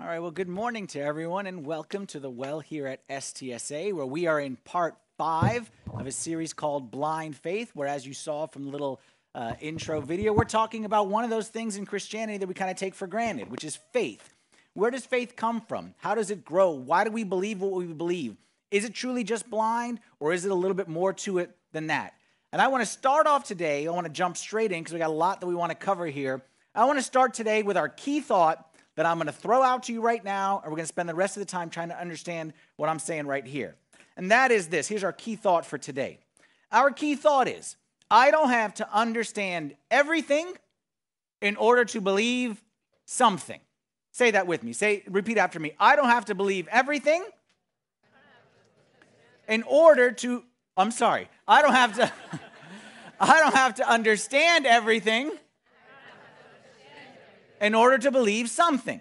All right, well, good morning to everyone, and welcome to the Well here at STSA, where we are in part five of a series called Blind Faith, where, as you saw from the little uh, intro video, we're talking about one of those things in Christianity that we kind of take for granted, which is faith. Where does faith come from? How does it grow? Why do we believe what we believe? Is it truly just blind, or is it a little bit more to it than that? And I want to start off today, I want to jump straight in because we got a lot that we want to cover here. I want to start today with our key thought that I'm going to throw out to you right now, and we're going to spend the rest of the time trying to understand what I'm saying right here. And that is this here's our key thought for today. Our key thought is I don't have to understand everything in order to believe something. Say that with me. Say, repeat after me. I don't have to believe everything in order to, I'm sorry, I don't have to, I don't have to understand everything in order to believe something.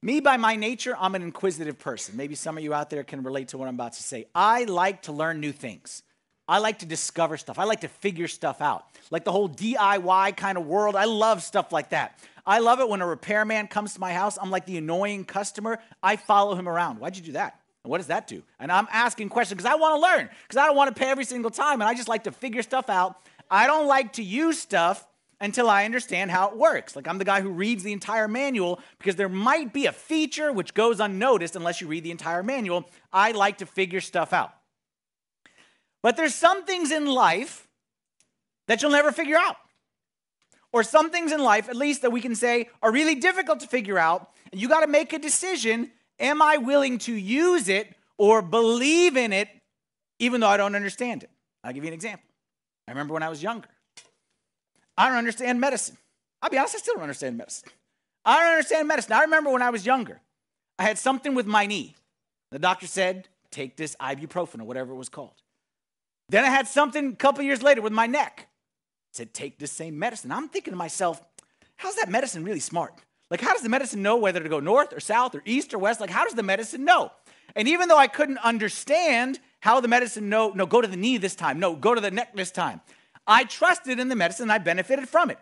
Me, by my nature, I'm an inquisitive person. Maybe some of you out there can relate to what I'm about to say. I like to learn new things. I like to discover stuff. I like to figure stuff out. Like the whole DIY kind of world. I love stuff like that. I love it when a repairman comes to my house. I'm like the annoying customer. I follow him around. Why'd you do that? And what does that do? And I'm asking questions because I want to learn, because I don't want to pay every single time. And I just like to figure stuff out. I don't like to use stuff until I understand how it works. Like I'm the guy who reads the entire manual because there might be a feature which goes unnoticed unless you read the entire manual. I like to figure stuff out. But there's some things in life that you'll never figure out. Or some things in life, at least that we can say, are really difficult to figure out. And you got to make a decision am I willing to use it or believe in it even though I don't understand it? I'll give you an example. I remember when I was younger. I don't understand medicine. I'll be honest, I still don't understand medicine. I don't understand medicine. I remember when I was younger, I had something with my knee. The doctor said, take this ibuprofen or whatever it was called. Then I had something a couple years later with my neck. said, take this same medicine. I'm thinking to myself, how's that medicine really smart? Like, how does the medicine know whether to go north or south or east or west? Like, how does the medicine know? And even though I couldn't understand how the medicine know, no, go to the knee this time, no, go to the neck this time, I trusted in the medicine, I benefited from it.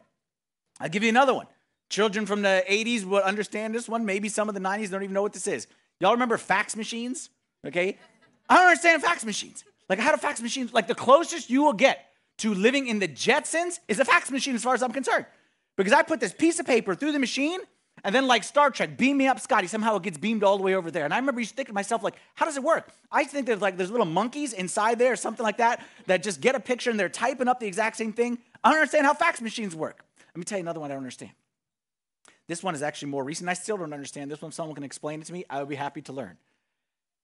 I'll give you another one. Children from the 80s will understand this one. Maybe some of the 90s don't even know what this is. Y'all remember fax machines? Okay? I don't understand fax machines. Like, how do fax machines, like, the closest you will get to living in the Jetsons is a fax machine, as far as I'm concerned. Because I put this piece of paper through the machine, and then, like Star Trek, beam me up, Scotty. Somehow it gets beamed all the way over there. And I remember just thinking to myself, like, how does it work? I think there's like there's little monkeys inside there or something like that that just get a picture and they're typing up the exact same thing. I don't understand how fax machines work. Let me tell you another one I don't understand. This one is actually more recent. I still don't understand this one. Someone can explain it to me, I would be happy to learn.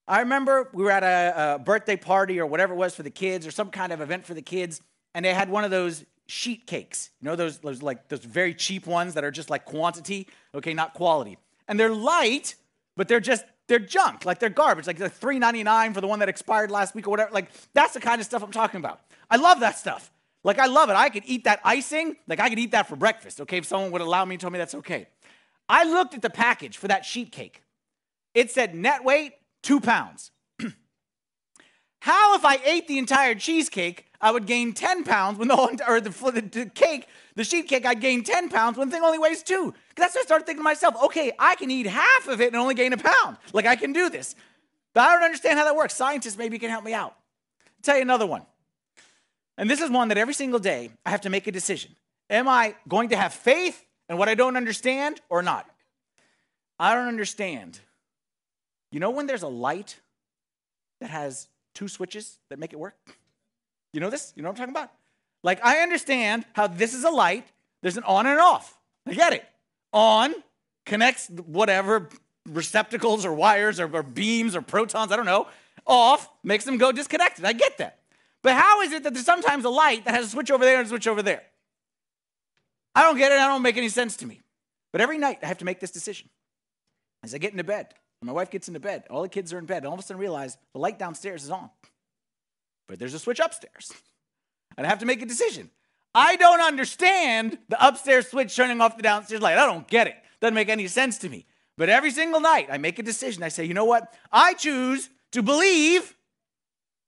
I remember we were at a, a birthday party or whatever it was for the kids or some kind of event for the kids, and they had one of those sheet cakes. You know those, those like those very cheap ones that are just like quantity, okay, not quality. And they're light, but they're just they're junk, like they're garbage, like they're $3.99 for the one that expired last week or whatever. Like that's the kind of stuff I'm talking about. I love that stuff. Like I love it. I could eat that icing, like I could eat that for breakfast, okay, if someone would allow me and told me that's okay. I looked at the package for that sheet cake. It said net weight, two pounds. How if I ate the entire cheesecake I would gain 10 pounds when the whole, or the, the cake, the sheet cake, I'd gain 10 pounds when the thing only weighs two. Because That's what I started thinking to myself, okay, I can eat half of it and only gain a pound. Like I can do this. But I don't understand how that works. Scientists maybe can help me out. I'll tell you another one. And this is one that every single day I have to make a decision. Am I going to have faith in what I don't understand or not? I don't understand. You know when there's a light that has two switches that make it work? You know this? You know what I'm talking about? Like, I understand how this is a light, there's an on and off. I get it. On connects whatever receptacles or wires or, or beams or protons, I don't know. Off makes them go disconnected. I get that. But how is it that there's sometimes a light that has a switch over there and a switch over there? I don't get it. I don't make any sense to me. But every night I have to make this decision. As I get into bed, my wife gets into bed, all the kids are in bed, and all of a sudden realize the light downstairs is on but there's a switch upstairs. And I have to make a decision. I don't understand the upstairs switch turning off the downstairs light. I don't get it. Doesn't make any sense to me. But every single night, I make a decision. I say, you know what? I choose to believe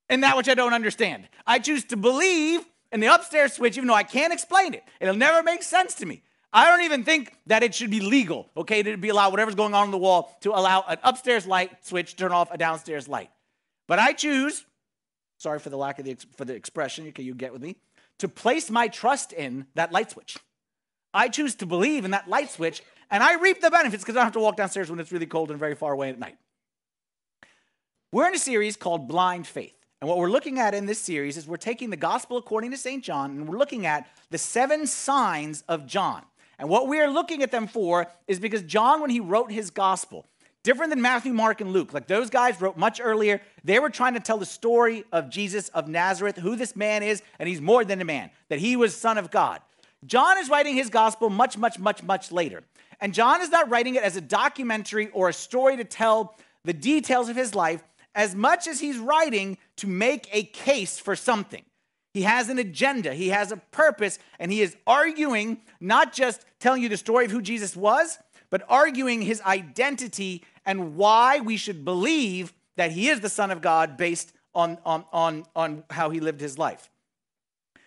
in that which I don't understand. I choose to believe in the upstairs switch, even though I can't explain it. It'll never make sense to me. I don't even think that it should be legal, okay, to be allowed whatever's going on on the wall to allow an upstairs light switch turn off a downstairs light. But I choose, sorry for the lack of the, for the expression, okay, you get with me, to place my trust in that light switch. I choose to believe in that light switch, and I reap the benefits because I don't have to walk downstairs when it's really cold and very far away at night. We're in a series called Blind Faith. And what we're looking at in this series is we're taking the gospel according to St. John and we're looking at the seven signs of John. And what we are looking at them for is because John, when he wrote his gospel, different than Matthew, Mark, and Luke, like those guys wrote much earlier, they were trying to tell the story of Jesus of Nazareth, who this man is, and he's more than a man, that he was Son of God. John is writing his gospel much, much, much, much later. And John is not writing it as a documentary or a story to tell the details of his life as much as he's writing to make a case for something. He has an agenda, he has a purpose, and he is arguing, not just telling you the story of who Jesus was, but arguing his identity and why we should believe that he is the Son of God based on, on, on, on how he lived his life.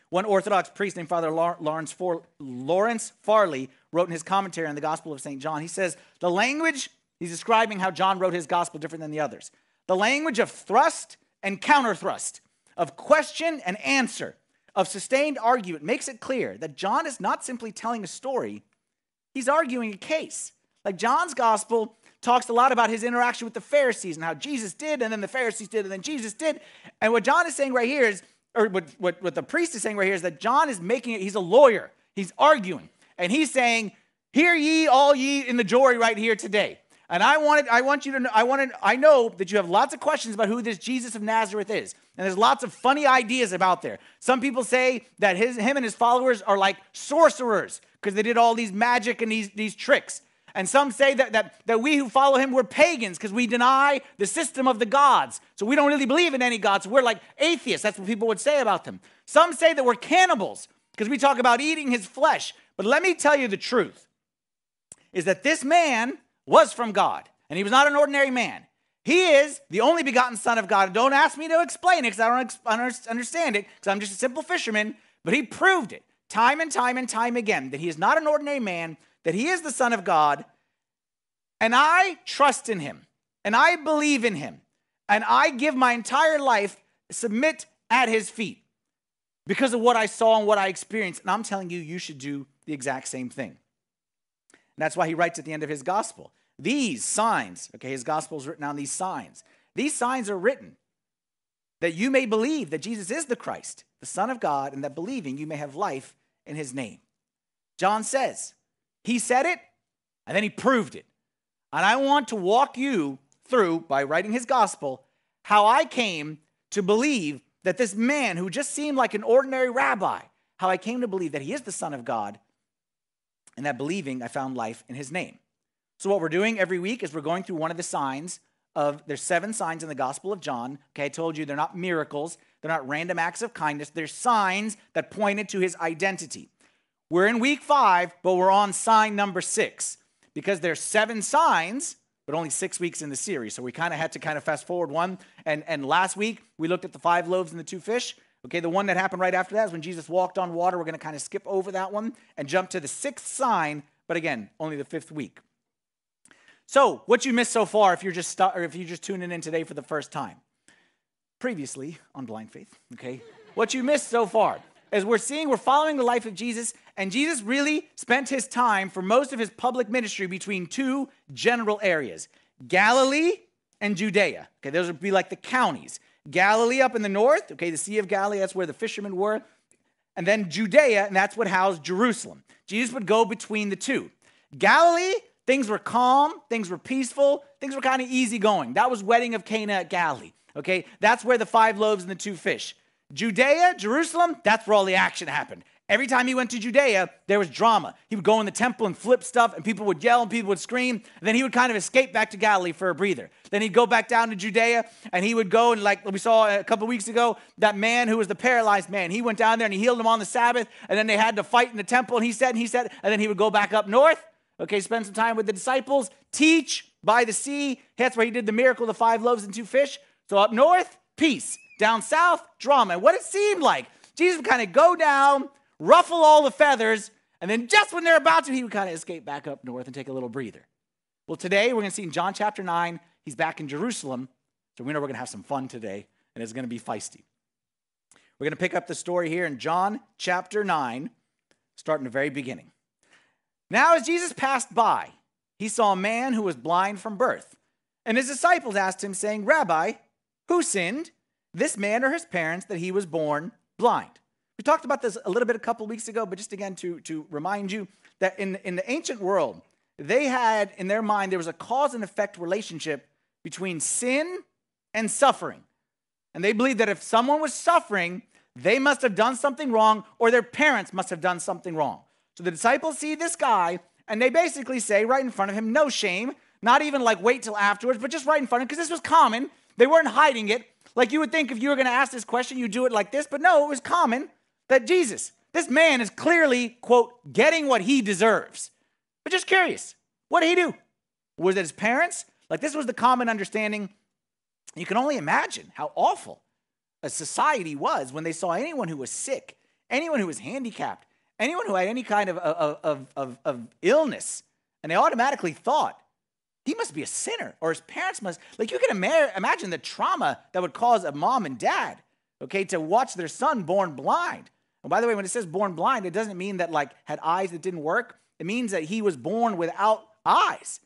One Orthodox priest named Father Lawrence, Lawrence Farley wrote in his commentary on the Gospel of St. John, he says, The language, he's describing how John wrote his Gospel different than the others. The language of thrust and counter thrust, of question and answer, of sustained argument makes it clear that John is not simply telling a story, he's arguing a case. Like John's Gospel talks a lot about his interaction with the Pharisees and how Jesus did, and then the Pharisees did, and then Jesus did. And what John is saying right here is or what, what, what the priest is saying right here is that John is making it, he's a lawyer. He's arguing. And he's saying, Hear ye, all ye in the jury right here today. And I wanted, I want you to know, I wanted, I know that you have lots of questions about who this Jesus of Nazareth is. And there's lots of funny ideas about there. Some people say that his, him and his followers are like sorcerers because they did all these magic and these, these tricks. And some say that, that, that we who follow him, we're pagans because we deny the system of the gods. So we don't really believe in any gods. We're like atheists. That's what people would say about them. Some say that we're cannibals because we talk about eating his flesh. But let me tell you the truth is that this man was from God and he was not an ordinary man. He is the only begotten Son of God. Don't ask me to explain it because I don't understand it because I'm just a simple fisherman. But he proved it time and time and time again that he is not an ordinary man, that he is the Son of God, and I trust in him, and I believe in him, and I give my entire life, submit at his feet because of what I saw and what I experienced. And I'm telling you, you should do the exact same thing. And that's why he writes at the end of his gospel these signs, okay, his gospel is written on these signs. These signs are written that you may believe that Jesus is the Christ, the Son of God, and that believing you may have life in his name. John says, he said it, and then he proved it. And I want to walk you through, by writing his gospel, how I came to believe that this man who just seemed like an ordinary rabbi, how I came to believe that he is the Son of God, and that believing I found life in his name. So, what we're doing every week is we're going through one of the signs of there's seven signs in the Gospel of John. Okay, I told you they're not miracles, they're not random acts of kindness, they're signs that pointed to his identity. We're in week five, but we're on sign number six because there's seven signs, but only six weeks in the series. So we kind of had to kind of fast forward one. And, and last week, we looked at the five loaves and the two fish. Okay, the one that happened right after that is when Jesus walked on water. We're going to kind of skip over that one and jump to the sixth sign, but again, only the fifth week. So, what you missed so far, if you're just st- or if you're just tuning in today for the first time, previously on Blind Faith, okay, what you missed so far as we're seeing, we're following the life of Jesus, and Jesus really spent his time for most of his public ministry between two general areas Galilee and Judea. Okay, those would be like the counties. Galilee up in the north, okay, the Sea of Galilee, that's where the fishermen were. And then Judea, and that's what housed Jerusalem. Jesus would go between the two. Galilee, things were calm, things were peaceful, things were kind of easy going. That was wedding of Cana at Galilee. Okay, that's where the five loaves and the two fish. Judea, Jerusalem, that's where all the action happened. Every time he went to Judea, there was drama. He would go in the temple and flip stuff, and people would yell and people would scream. Then he would kind of escape back to Galilee for a breather. Then he'd go back down to Judea, and he would go and, like we saw a couple weeks ago, that man who was the paralyzed man, he went down there and he healed him on the Sabbath. And then they had to fight in the temple, and he said, and he said, and then he would go back up north. Okay, spend some time with the disciples, teach by the sea. That's where he did the miracle, the five loaves and two fish. So up north, peace. Down south, drama. And what it seemed like, Jesus would kind of go down, ruffle all the feathers, And then just when they're about to, he would kind of escape back up north and take a little breather. Well, today we're going to see in John chapter 9, he's back in Jerusalem. So we know we're going to have some fun today, and it's going to be feisty. We're going to pick up the story here in John chapter 9, starting the very beginning. Now, as Jesus passed by, he saw a man who was blind from birth. And his disciples asked him, saying, Rabbi, who sinned, this man or his parents, that he was born blind? We talked about this a little bit a couple weeks ago, but just again to, to remind you that in, in the ancient world, they had in their mind there was a cause and effect relationship between sin and suffering. And they believed that if someone was suffering, they must have done something wrong or their parents must have done something wrong. So the disciples see this guy and they basically say right in front of him, no shame, not even like wait till afterwards, but just right in front of him, because this was common. They weren't hiding it. Like you would think if you were going to ask this question, you'd do it like this, but no, it was common that Jesus, this man is clearly, quote, getting what he deserves. But just curious, what did he do? Was it his parents? Like this was the common understanding. You can only imagine how awful a society was when they saw anyone who was sick, anyone who was handicapped, anyone who had any kind of, of, of, of, illness, and they automatically thought, he must be a sinner, or his parents must. Like you can ima- imagine the trauma that would cause a mom and dad, okay, to watch their son born blind. And by the way, when it says born blind, it doesn't mean that like had eyes that didn't work. It means that he was born without eyes.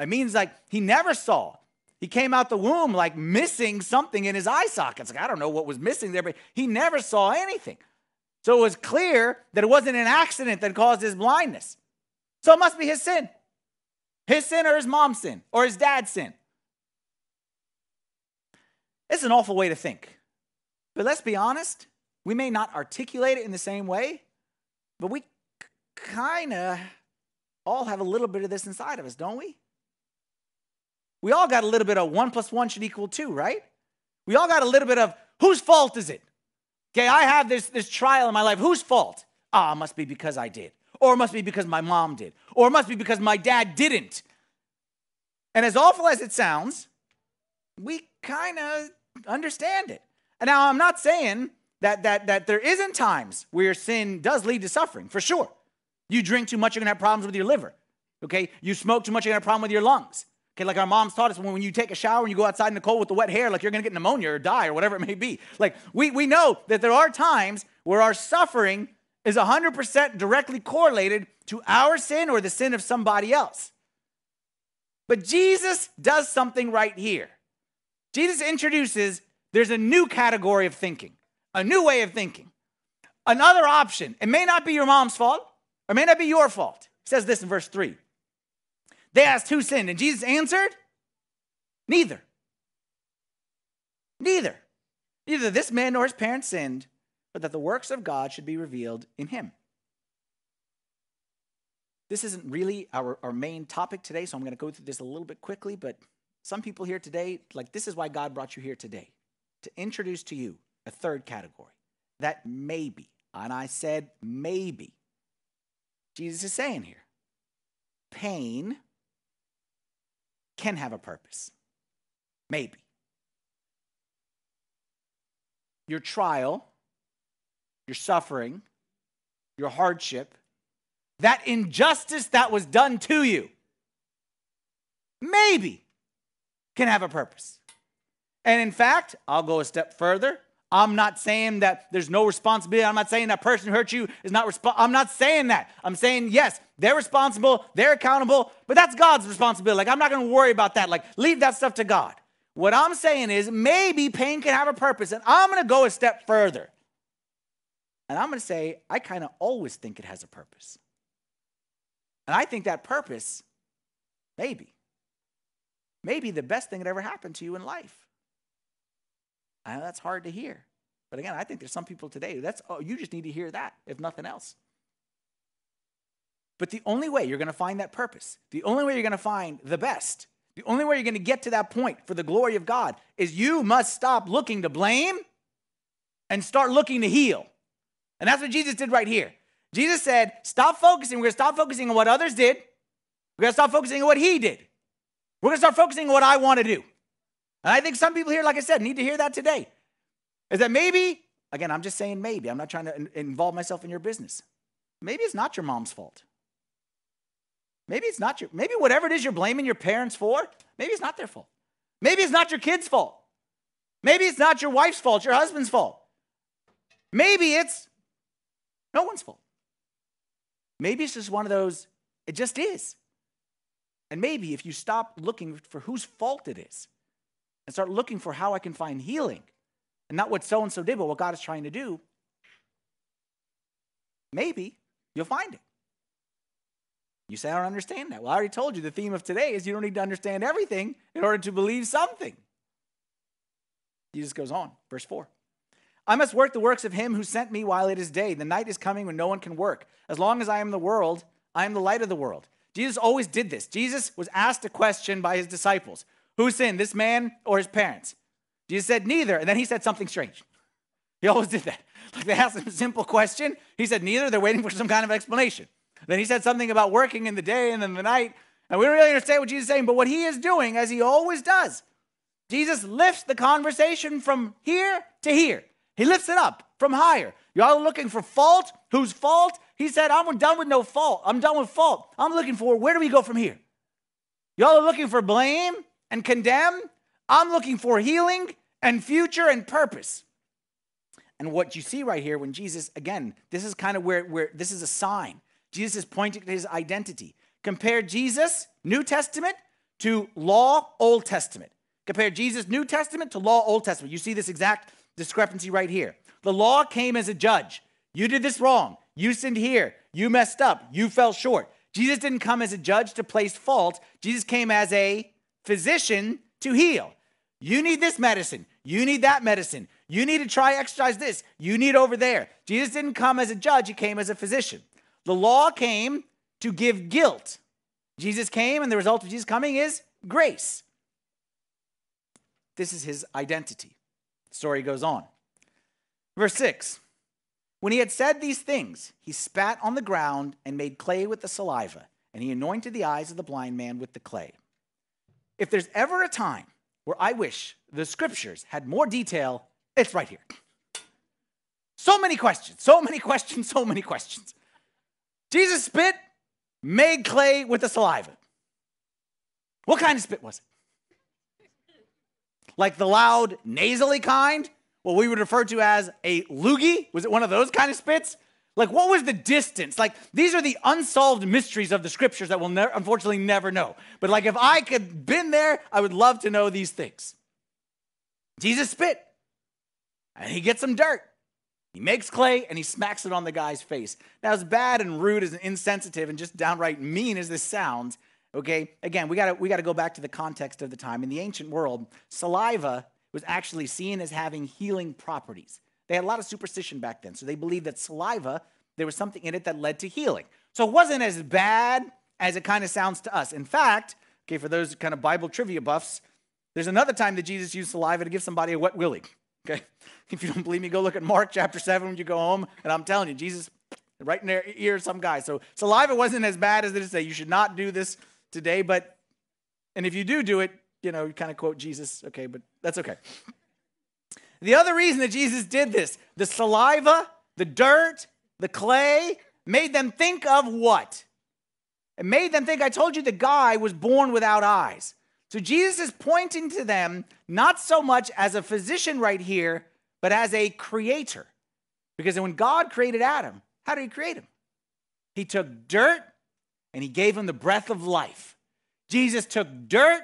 It means like he never saw. He came out the womb like missing something in his eye sockets. Like I don't know what was missing there, but he never saw anything. So it was clear that it wasn't an accident that caused his blindness. So it must be his sin. His sin or his mom's sin or his dad's sin. It's an awful way to think. But let's be honest, we may not articulate it in the same way, but we kind of all have a little bit of this inside of us, don't we? We all got a little bit of one plus one should equal two, right? We all got a little bit of whose fault is it? Okay, I have this, this trial in my life. Whose fault? Ah, oh, must be because I did. Or it must be because my mom did. Or it must be because my dad didn't. And as awful as it sounds, we kind of understand it. And now I'm not saying that, that, that there isn't times where sin does lead to suffering, for sure. You drink too much, you're gonna have problems with your liver. Okay? You smoke too much, you're gonna have a problem with your lungs. Okay, like our moms taught us when, when you take a shower and you go outside in the cold with the wet hair, like you're gonna get pneumonia or die or whatever it may be. Like we, we know that there are times where our suffering is 100% directly correlated to our sin or the sin of somebody else. But Jesus does something right here. Jesus introduces there's a new category of thinking, a new way of thinking, another option. It may not be your mom's fault, or it may not be your fault. He says this in verse 3 they asked, Who sinned? And Jesus answered, Neither. Neither. Neither this man nor his parents sinned, but that the works of God should be revealed in him. This isn't really our, our main topic today, so I'm going to go through this a little bit quickly. But some people here today, like, this is why God brought you here today to introduce to you a third category that maybe, and I said maybe, Jesus is saying here pain can have a purpose. Maybe. Your trial, your suffering, your hardship, that injustice that was done to you, maybe can have a purpose. And in fact, I'll go a step further. I'm not saying that there's no responsibility. I'm not saying that person who hurt you is not responsible. I'm not saying that. I'm saying, yes, they're responsible, they're accountable, but that's God's responsibility. Like, I'm not going to worry about that. Like, leave that stuff to God. What I'm saying is maybe pain can have a purpose, and I'm going to go a step further. And I'm going to say, I kind of always think it has a purpose. And I think that purpose, maybe, maybe the best thing that ever happened to you in life. I know that's hard to hear. But again, I think there's some people today that's oh, you just need to hear that, if nothing else. But the only way you're going to find that purpose, the only way you're going to find the best, the only way you're going to get to that point for the glory of God is you must stop looking to blame and start looking to heal. And that's what Jesus did right here. Jesus said, Stop focusing. We're going to stop focusing on what others did. We're going to stop focusing on what he did. We're going to start focusing on what I want to do. And I think some people here, like I said, need to hear that today. Is that maybe, again, I'm just saying maybe. I'm not trying to involve myself in your business. maybe it's not your mom's fault. Maybe it's not your, maybe whatever it is you're blaming your parents for, maybe it's not their fault. Maybe it's not your kid's fault. Maybe it's not your wife's fault, your husband's fault. Maybe it's no one's fault. Maybe it's just one of those, it just is. And maybe if you stop looking for whose fault it is and start looking for how I can find healing and not what so and so did, but what God is trying to do, maybe you'll find it. You say, I don't understand that. Well, I already told you the theme of today is you don't need to understand everything in order to believe something. Jesus goes on, verse 4. I must work the works of him who sent me while it is day. The night is coming when no one can work. As long as I am the world, I am the light of the world. Jesus always did this. Jesus was asked a question by his disciples Who sinned, this man or his parents? Jesus said, Neither. And then he said something strange. He always did that. Like they asked him a simple question. He said, Neither. They're waiting for some kind of explanation. Then he said something about working in the day and in the night. And we don't really understand what Jesus is saying, but what he is doing, as he always does, Jesus lifts the conversation from here to here. He lifts it up from higher. Y'all looking for fault? Whose fault? He said, I'm done with no fault. I'm done with fault. I'm looking for where do we go from here? Y'all are looking for blame and condemn. I'm looking for healing and future and purpose. And what you see right here when Jesus, again, this is kind of where, where this is a sign. Jesus is pointing to his identity. Compare Jesus, New Testament, to law, Old Testament. Compare Jesus, New Testament, to law, Old Testament. You see this exact discrepancy right here. The law came as a judge. You did this wrong. You sinned here. You messed up. You fell short. Jesus didn't come as a judge to place fault. Jesus came as a physician to heal. You need this medicine. You need that medicine. You need to try exercise this. You need over there. Jesus didn't come as a judge, he came as a physician. The law came to give guilt. Jesus came, and the result of Jesus coming is grace. This is his identity. Story goes on. Verse 6 When he had said these things, he spat on the ground and made clay with the saliva, and he anointed the eyes of the blind man with the clay. If there's ever a time where I wish the scriptures had more detail, it's right here. So many questions, so many questions, so many questions. Jesus spit, made clay with the saliva. What kind of spit was it? Like the loud, nasally kind? What we would refer to as a loogie? Was it one of those kind of spits? Like, what was the distance? Like, these are the unsolved mysteries of the scriptures that we'll unfortunately never know. But, like, if I could been there, I would love to know these things. Jesus spit, and he gets some dirt. He makes clay and he smacks it on the guy's face. Now, as bad and rude as insensitive and just downright mean as this sounds, okay, again, we gotta, we gotta go back to the context of the time. In the ancient world, saliva was actually seen as having healing properties. They had a lot of superstition back then, so they believed that saliva, there was something in it that led to healing. So it wasn't as bad as it kind of sounds to us. In fact, okay, for those kind of Bible trivia buffs, there's another time that Jesus used saliva to give somebody a wet willy. Okay? If you don't believe me, go look at Mark chapter 7 when you go home. And I'm telling you, Jesus, right in their ear, some guy. So saliva wasn't as bad as they say. You should not do this today. But, and if you do do it, you know, you kind of quote Jesus. Okay, but that's okay. The other reason that Jesus did this, the saliva, the dirt, the clay, made them think of what? It made them think, I told you the guy was born without eyes. So Jesus is pointing to them not so much as a physician right here, but as a creator. Because when God created Adam, how did he create him? He took dirt and he gave him the breath of life. Jesus took dirt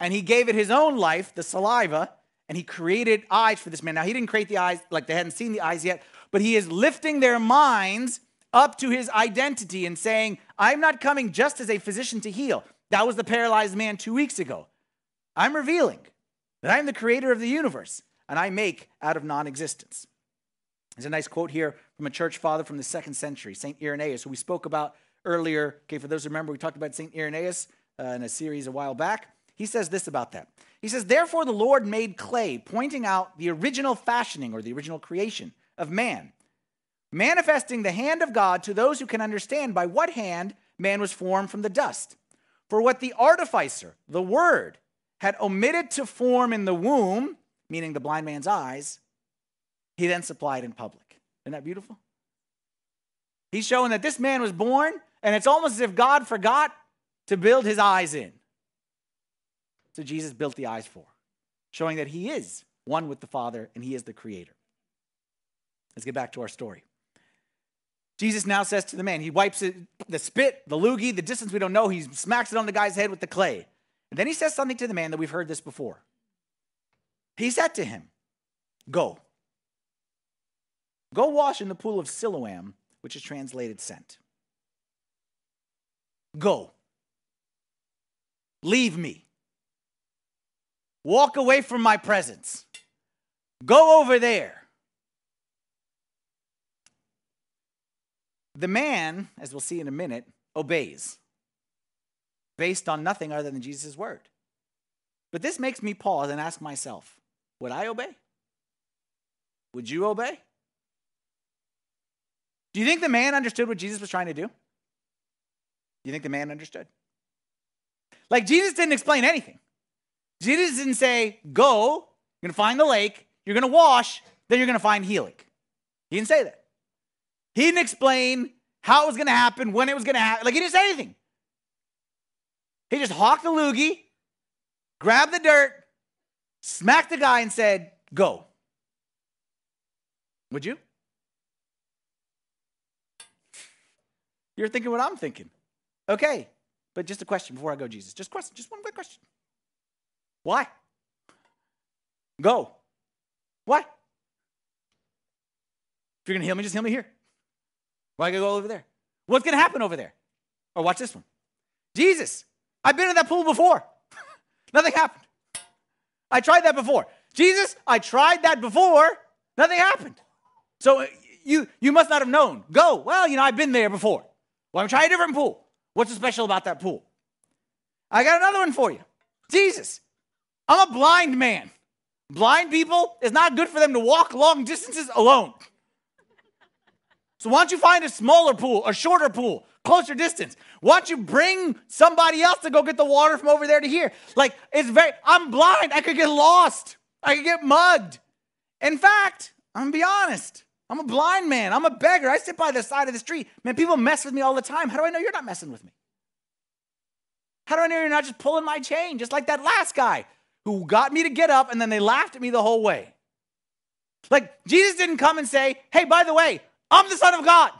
and he gave it his own life, the saliva, and he created eyes for this man. Now, he didn't create the eyes like they hadn't seen the eyes yet, but he is lifting their minds up to his identity and saying, I'm not coming just as a physician to heal. That was the paralyzed man two weeks ago. I'm revealing that I'm the creator of the universe and I make out of non existence. There's a nice quote here from a church father from the second century, St. Irenaeus, who we spoke about earlier. Okay, for those who remember, we talked about St. Irenaeus uh, in a series a while back. He says this about that. He says, Therefore, the Lord made clay, pointing out the original fashioning or the original creation of man, manifesting the hand of God to those who can understand by what hand man was formed from the dust. For what the artificer, the word, had omitted to form in the womb, meaning the blind man's eyes, he then supplied in public. Isn't that beautiful? He's showing that this man was born, and it's almost as if God forgot to build his eyes in. So Jesus built the eyes for, showing that he is one with the Father and he is the creator. Let's get back to our story. Jesus now says to the man, he wipes it, the spit, the loogie, the distance we don't know, he smacks it on the guy's head with the clay. And then he says something to the man that we've heard this before. He said to him, Go. Go wash in the pool of Siloam, which is translated sent. Go. Leave me. Walk away from my presence. Go over there. The man, as we'll see in a minute, obeys based on nothing other than Jesus' word. But this makes me pause and ask myself would I obey? Would you obey? Do you think the man understood what Jesus was trying to do? Do you think the man understood? Like, Jesus didn't explain anything. Jesus didn't say, Go, you're to find the lake, you're to wash, then you're to find healing. He didn't say that. He didn't explain how it was to happen, when it was to happen. Like, he didn't say anything. He just hawked the loogie, grabbed the dirt, smacked the guy, and said, Go. Would you? You're thinking what I'm thinking. Okay, but just a question before I go, Jesus. Just question, just one quick question. Why? Go. Why? If you're gonna heal me, just heal me here. Why gotta go over there? What's gonna happen over there? Or watch this one. Jesus, I've been in that pool before. Nothing happened. I tried that before. Jesus, I tried that before. Nothing happened. So uh, you you must not have known. Go. Well, you know, I've been there before. Well, I'm trying a different pool. What's so special about that pool? I got another one for you. Jesus, I'm a blind man. Blind people, it's not good for them to walk long distances alone. So why don't you find a smaller pool, a shorter pool, closer distance? Why don't you bring somebody else to go get the water from over there to here? Like, it's very, I'm blind. I could get lost. I could get mugged. In fact, I'm gonna be honest. I'm a blind man. I'm a beggar. I sit by the side of the street. Man, people mess with me all the time. How do I know you're not messing with me? How do I know you're not just pulling my chain, just like that last guy who got me to get up and then they laughed at me the whole way? Like, Jesus didn't come and say, hey, by the way, I'm the Son of God.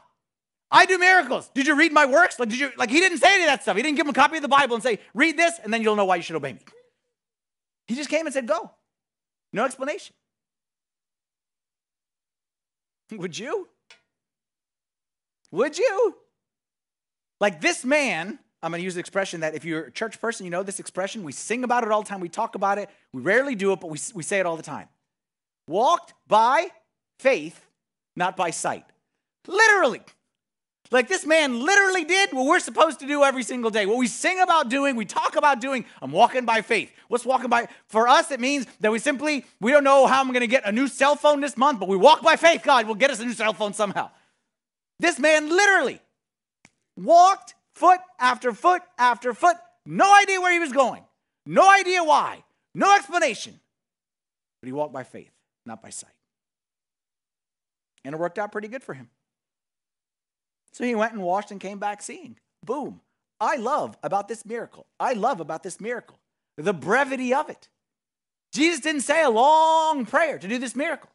I do miracles. Did you read my works? Like, did you like he didn't say any of that stuff. He didn't give him a copy of the Bible and say, read this, and then you'll know why you should obey me. He just came and said, go. No explanation. Would you? Would you? Like this man, I'm going to use the expression that if you're a church person, you know this expression. We sing about it all the time. We talk about it. We rarely do it, but we, we say it all the time. Walked by faith, not by sight. Literally. Like this man literally did what we're supposed to do every single day. What we sing about doing, we talk about doing. I'm walking by faith. What's walking by? For us, it means that we simply, we don't know how I'm going to get a new cell phone this month, but we walk by faith. God will get us a new cell phone somehow. This man literally walked foot after foot after foot, no idea where he was going, no idea why, no explanation. But he walked by faith, not by sight. And it worked out pretty good for him. So he went and washed and came back seeing. Boom. I love about this miracle. I love about this miracle the brevity of it. Jesus didn't say a long prayer to do this miracle.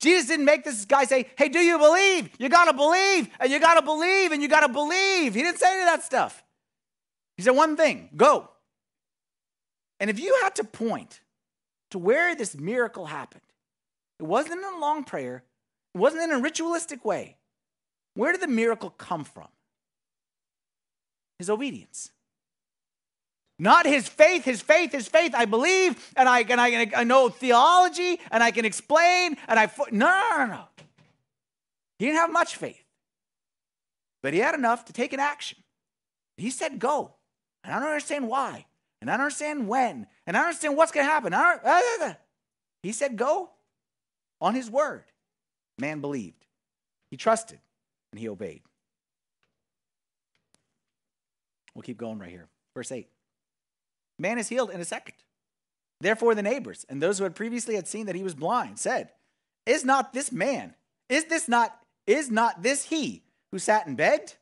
Jesus didn't make this guy say, Hey, do you believe? You got to believe, and you got to believe, and you got to believe. He didn't say any of that stuff. He said one thing go. And if you had to point to where this miracle happened, it wasn't in a long prayer, it wasn't in a ritualistic way. Where did the miracle come from? His obedience. Not his faith, his faith, his faith. I believe and I, and I, I know theology and I can explain and I. No, no, no, no. He didn't have much faith, but he had enough to take an action. He said, Go. And I don't understand why. And I don't understand when. And I don't understand what's going to happen. I don't, uh, uh, uh. He said, Go on his word. Man believed. He trusted and he obeyed. We'll keep going right here. Verse 8. Man is healed in a second. Therefore, the neighbors and those who had previously had seen that he was blind said, Is not this man, is this not, is not this he who sat and begged?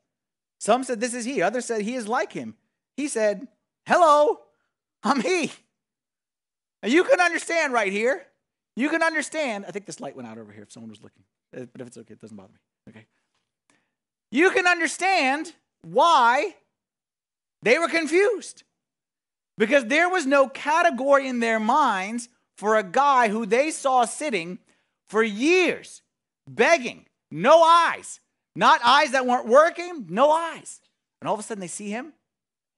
Some said, This is he. Others said, He is like him. He said, Hello, I'm he. And you can understand right here. You can understand. I think this light went out over here if someone was looking. But if it's okay, it doesn't bother me. Okay. You can understand why they were confused. Because there was no category in their minds for a guy who they saw sitting for years, begging, no eyes, not eyes that weren't working, no eyes. And all of a sudden they see him,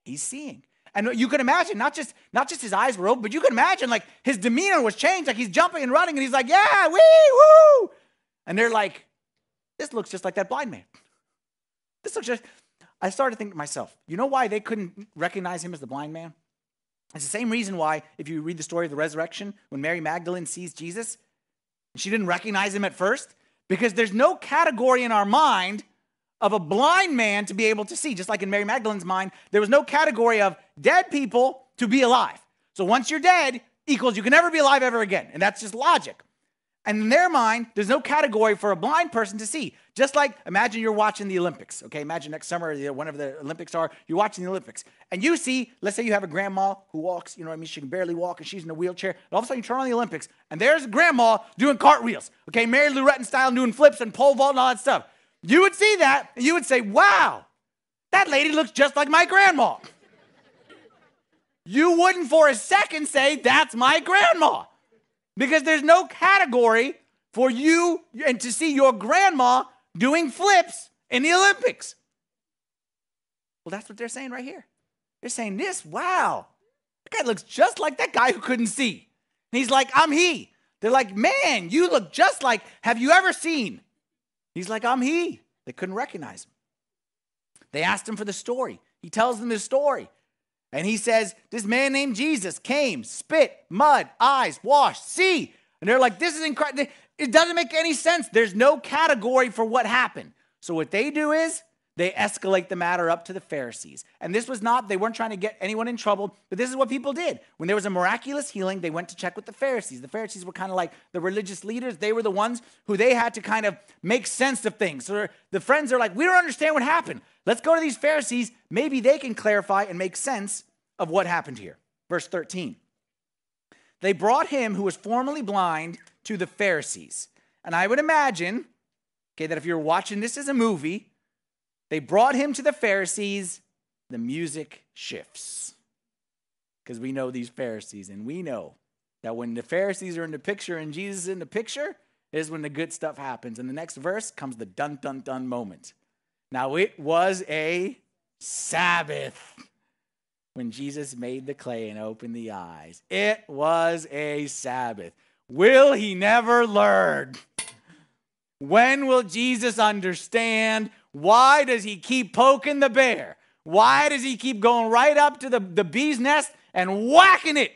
he's seeing. And you can imagine, not just not just his eyes were open, but you can imagine like his demeanor was changed, like he's jumping and running, and he's like, "Yeah, wee, woo!" And they're like, "This looks just like that blind man. This looks just." I started thinking to myself, you know why they couldn't recognize him as the blind man? It's the same reason why, if you read the story of the resurrection, when Mary Magdalene sees Jesus, she didn't recognize him at first because there's no category in our mind of a blind man to be able to see. Just like in Mary Magdalene's mind, there was no category of dead people to be alive. So once you're dead, equals you can never be alive ever again. And that's just logic. And in their mind, there's no category for a blind person to see. Just like imagine you're watching the Olympics, okay? Imagine next summer, whenever the Olympics are, you're watching the Olympics. And you see, let's say you have a grandma who walks, you know what I mean? She can barely walk and she's in a wheelchair. And all of a sudden you turn on the Olympics and there's grandma doing cartwheels, okay? Mary Lou Retton style doing flips and pole vault and all that stuff. You would see that and you would say, wow, that lady looks just like my grandma. you wouldn't for a second say, that's my grandma because there's no category for you and to see your grandma doing flips in the Olympics. Well, that's what they're saying right here. They're saying this, wow, that guy looks just like that guy who couldn't see. And he's like, I'm he. They're like, man, you look just like, have you ever seen? He's like, I'm he. They couldn't recognize him. They asked him for the story. He tells them his story. And he says, This man named Jesus came, spit, mud, eyes, washed, see. And they're like, This is incredible. It doesn't make any sense. There's no category for what happened. So what they do is they escalate the matter up to the Pharisees. And this was not, they weren't trying to get anyone in trouble, but this is what people did. When there was a miraculous healing, they went to check with the Pharisees. The Pharisees were kind of like the religious leaders. They were the ones who they had to kind of make sense of things. So the friends are like, we don't understand what happened. Let's go to these Pharisees. Maybe they can clarify and make sense of what happened here. Verse 13. They brought him who was formerly blind to the Pharisees. And I would imagine, okay, that if you're watching this as a movie, they brought him to the Pharisees, the music shifts. Because we know these Pharisees, and we know that when the Pharisees are in the picture and Jesus is in the picture, is when the good stuff happens. And the next verse comes the dun dun dun moment. Now it was a Sabbath when Jesus made the clay and opened the eyes. It was a Sabbath. Will he never learn? When will Jesus understand why does he keep poking the bear? Why does he keep going right up to the, the bee's nest and whacking it?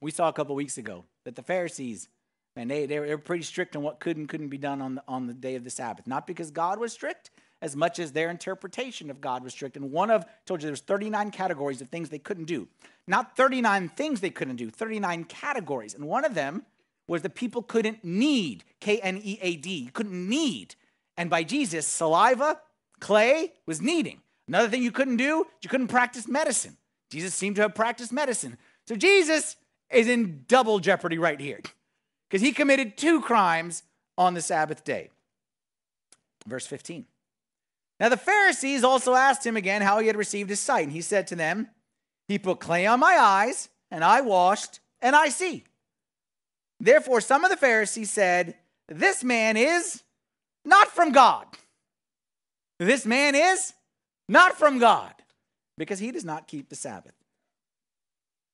We saw a couple weeks ago that the Pharisees, and they, they were pretty strict on what could and couldn't be done on the, on the day of the Sabbath. Not because God was strict, as much as their interpretation of God was strict. And one of, I told you there was 39 categories of things they couldn't do. Not 39 things they couldn't do, 39 categories. And one of them was that people couldn't knead, K N E A D, couldn't knead. And by Jesus, saliva, clay was kneading. Another thing you couldn't do, you couldn't practice medicine. Jesus seemed to have practiced medicine. So Jesus is in double jeopardy right here because he committed two crimes on the Sabbath day. Verse 15. Now the Pharisees also asked him again how he had received his sight. And he said to them, He put clay on my eyes, and I washed, and I see. Therefore, some of the Pharisees said, This man is not from God. This man is not from God because he does not keep the Sabbath.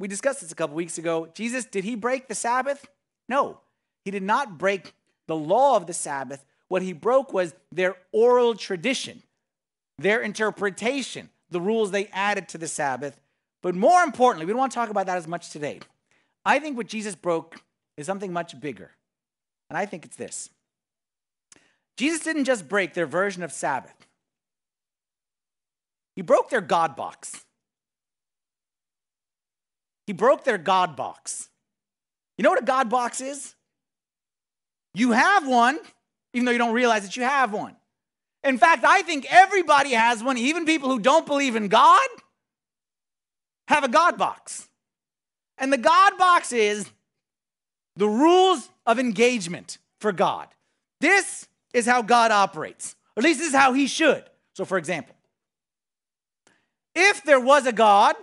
We discussed this a couple weeks ago. Jesus, did he break the Sabbath? No, he did not break the law of the Sabbath. What he broke was their oral tradition, their interpretation, the rules they added to the Sabbath. But more importantly, we don't want to talk about that as much today. I think what Jesus broke is something much bigger. And I think it's this Jesus didn't just break their version of Sabbath, He broke their God box. He broke their God box. You know what a God box is? You have one even though you don't realize that you have one. In fact, I think everybody has one, even people who don't believe in God have a God box. And the God box is the rules of engagement for God. This is how God operates, or at least this is how He should. So, for example, if there was a God,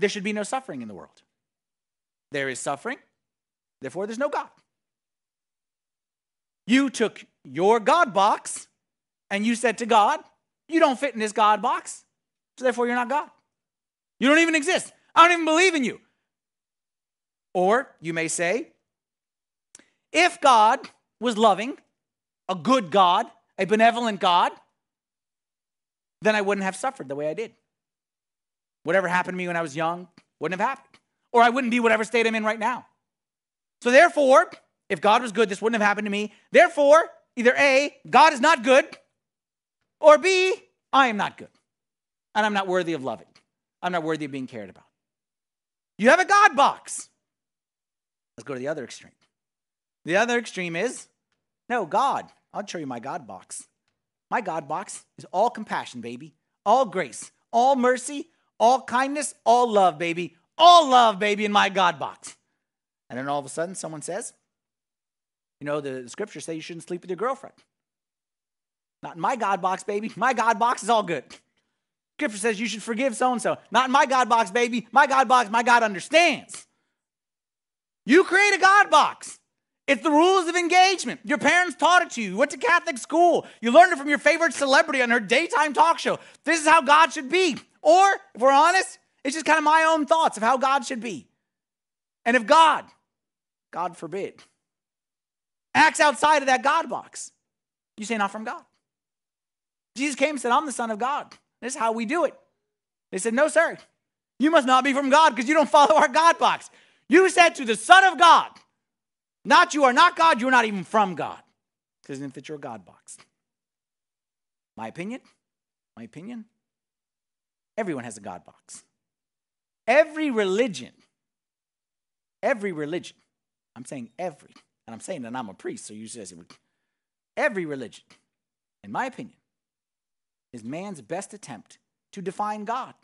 there should be no suffering in the world. There is suffering, therefore, there's no God. You took your God box and you said to God, You don't fit in this God box, so therefore you're not God. You don't even exist. I don't even believe in you. Or you may say, if God was loving, a good God, a benevolent God, then I wouldn't have suffered the way I did. Whatever happened to me when I was young wouldn't have happened. Or I wouldn't be whatever state I'm in right now. So, therefore, if God was good, this wouldn't have happened to me. Therefore, either A, God is not good, or B, I am not good. And I'm not worthy of loving. I'm not worthy of being cared about. You have a God box. Let's go to the other extreme. The other extreme is no, God. I'll show you my God box. My God box is all compassion, baby, all grace, all mercy, all kindness, all love, baby, all love, baby, in my God box. And then all of a sudden, someone says, you know, the scriptures say you shouldn't sleep with your girlfriend. Not in my God box, baby. My God box is all good. Scripture says you should forgive so and so. Not in my God box, baby. My God box, my God understands. You create a God box. It's the rules of engagement. Your parents taught it to you. You went to Catholic school. You learned it from your favorite celebrity on her daytime talk show. This is how God should be. Or, if we're honest, it's just kind of my own thoughts of how God should be. And if God, God forbid, acts outside of that God box, you say, not from God. Jesus came and said, I'm the Son of God. This is how we do it. They said, No, sir. You must not be from God because you don't follow our God box. You said to the Son of God, not you are not God, you're not even from God it didn't fit your God box. My opinion, my opinion, everyone has a God box. Every religion, every religion, I'm saying every, and I'm saying that I'm a priest, so you says every religion, in my opinion, is man's best attempt to define God.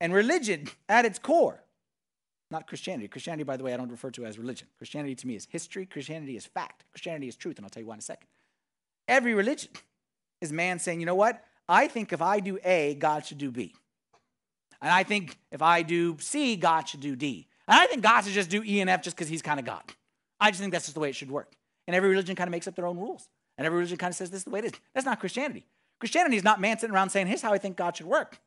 And religion, at its core, not Christianity. Christianity, by the way, I don't refer to as religion. Christianity to me is history, Christianity is fact, Christianity is truth, and I'll tell you why in a second. Every religion is man saying, you know what? I think if I do A, God should do B. And I think if I do C, God should do D. And I think God should just do E and F just because he's kind of God. I just think that's just the way it should work. And every religion kind of makes up their own rules. And every religion kind of says this is the way it is. That's not Christianity. Christianity is not man sitting around saying, here's how I think God should work.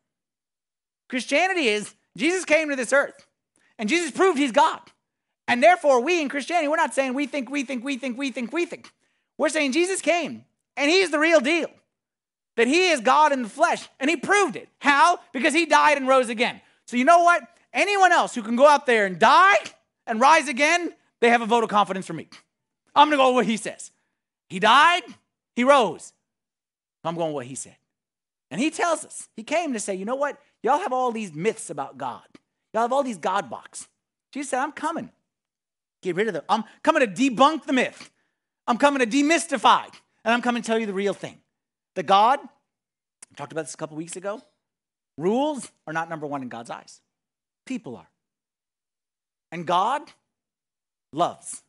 Christianity is Jesus came to this earth and Jesus proved he's God. And therefore, we in Christianity, we're not saying we think, we think, we think, we think, we think. We're saying Jesus came and he's the real deal. That he is God in the flesh. And he proved it. How? Because he died and rose again. So you know what? Anyone else who can go out there and die and rise again, they have a vote of confidence for me. I'm to go with what he says. He died, he rose. I'm going what he said. And he tells us, he came to say, you know what? Y'all have all these myths about God. Y'all have all these God box. Jesus said, I'm coming. Get rid of them. I'm coming to debunk the myth. I'm coming to demystify. And I'm coming to tell you the real thing. The God, I talked about this a couple weeks ago, rules are not number one in God's eyes. People are. And God loves.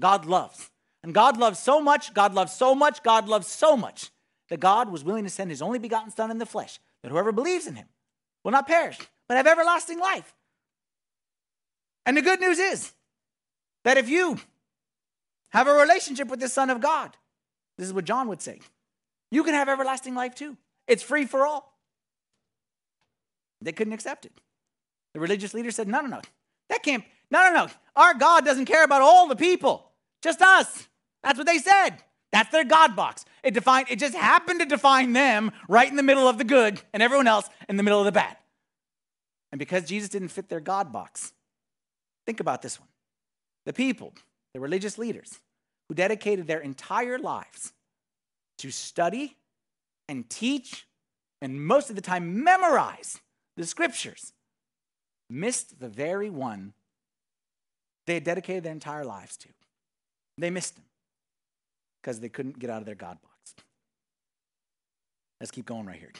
God loves. And God loves so much, God loves so much, God loves so much that God was willing to send his only begotten Son in the flesh, that whoever believes in him will not perish, but have everlasting life. And the good news is that if you have a relationship with the Son of God, this is what John would say, you can have everlasting life too. It's free for all. They couldn't accept it. The religious leader said, No, no, no. That can't, no, no, no. Our God doesn't care about all the people, just us. That's what they said. That's their God box. It defined, it just happened to define them right in the middle of the good and everyone else in the middle of the bad. And because Jesus didn't fit their God box, think about this one. The people, the religious leaders, who dedicated their entire lives to study and teach and most of the time memorize the scriptures, missed the very one they had dedicated their entire lives to They missed him because they couldn't get out of their God box. Let's keep going right here.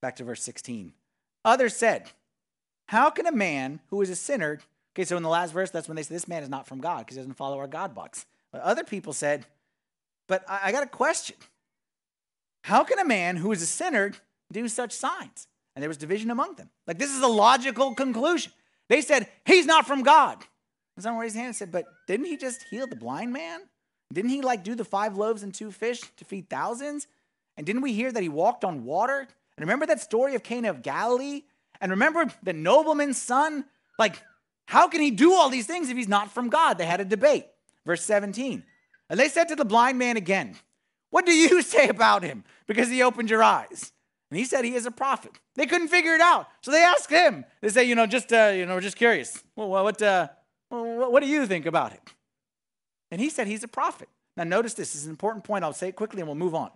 Back to verse 16. Others said, How can a man who is a sinner? Okay, so in the last verse, that's when they said, This man is not from God because he doesn't follow our God box. But other people said, But I, I got a question. How can a man who is a sinner do such signs? And there was division among them. Like, this is a logical conclusion. They said, He's not from God. And someone raised his hand and said, But didn't he just heal the blind man? Didn't he like do the five loaves and two fish to feed thousands? And didn't we hear that he walked on water? And remember that story of Cana of Galilee? And remember the nobleman's son? Like, how can he do all these things if he's not from God? They had a debate. Verse 17. And they said to the blind man again, What do you say about him? Because he opened your eyes. And he said he is a prophet. They couldn't figure it out. So they asked him. They say, you know, just, uh, you know, we're just curious. Well, what, uh, what do you think about it? And he said he's a prophet. Now, notice this. this is an important point. I'll say it quickly and we'll move on.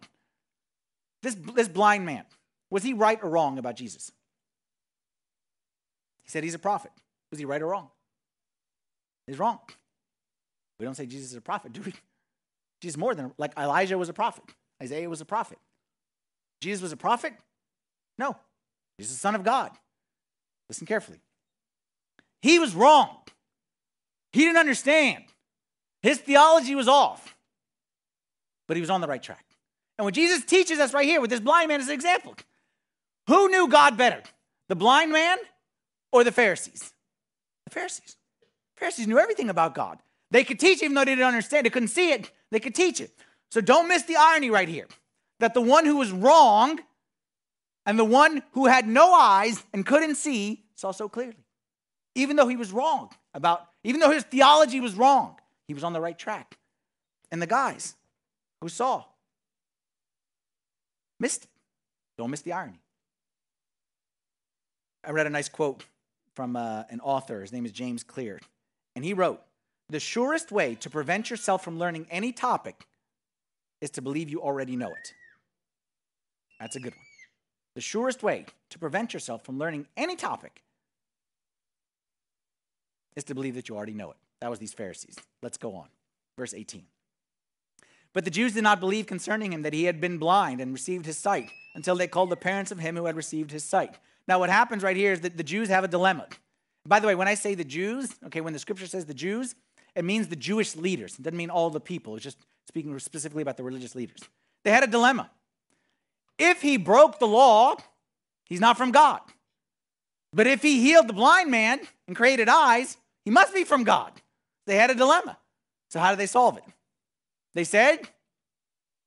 This, this blind man, was he right or wrong about Jesus? He said he's a prophet. Was he right or wrong? He's wrong. We don't say Jesus is a prophet, do we? Jesus more than like Elijah was a prophet. Isaiah was a prophet. Jesus was a prophet? No. He's the Son of God. Listen carefully. He was wrong. He didn't understand. His theology was off, but he was on the right track. And what Jesus teaches us right here with this blind man as an example who knew God better, the blind man or the Pharisees? The Pharisees. The Pharisees knew everything about God. They could teach even though they didn't understand. They couldn't see it. They could teach it. So don't miss the irony right here that the one who was wrong and the one who had no eyes and couldn't see saw so clearly. Even though he was wrong about, even though his theology was wrong, he was on the right track. And the guys who saw missed it. Don't miss the irony. I read a nice quote from uh, an author. His name is James Clear. And he wrote The surest way to prevent yourself from learning any topic is to believe you already know it. That's a good one. The surest way to prevent yourself from learning any topic is to believe that you already know it. That was these Pharisees. Let's go on. Verse 18. But the Jews did not believe concerning him that he had been blind and received his sight until they called the parents of him who had received his sight. Now, what happens right here is that the Jews have a dilemma. By the way, when I say the Jews, okay, when the scripture says the Jews, it means the Jewish leaders. It doesn't mean all the people. It's just speaking specifically about the religious leaders. They had a dilemma. If he broke the law, he's not from God. But if he healed the blind man and created eyes, he must be from God. They had a dilemma. So, how did they solve it? They said,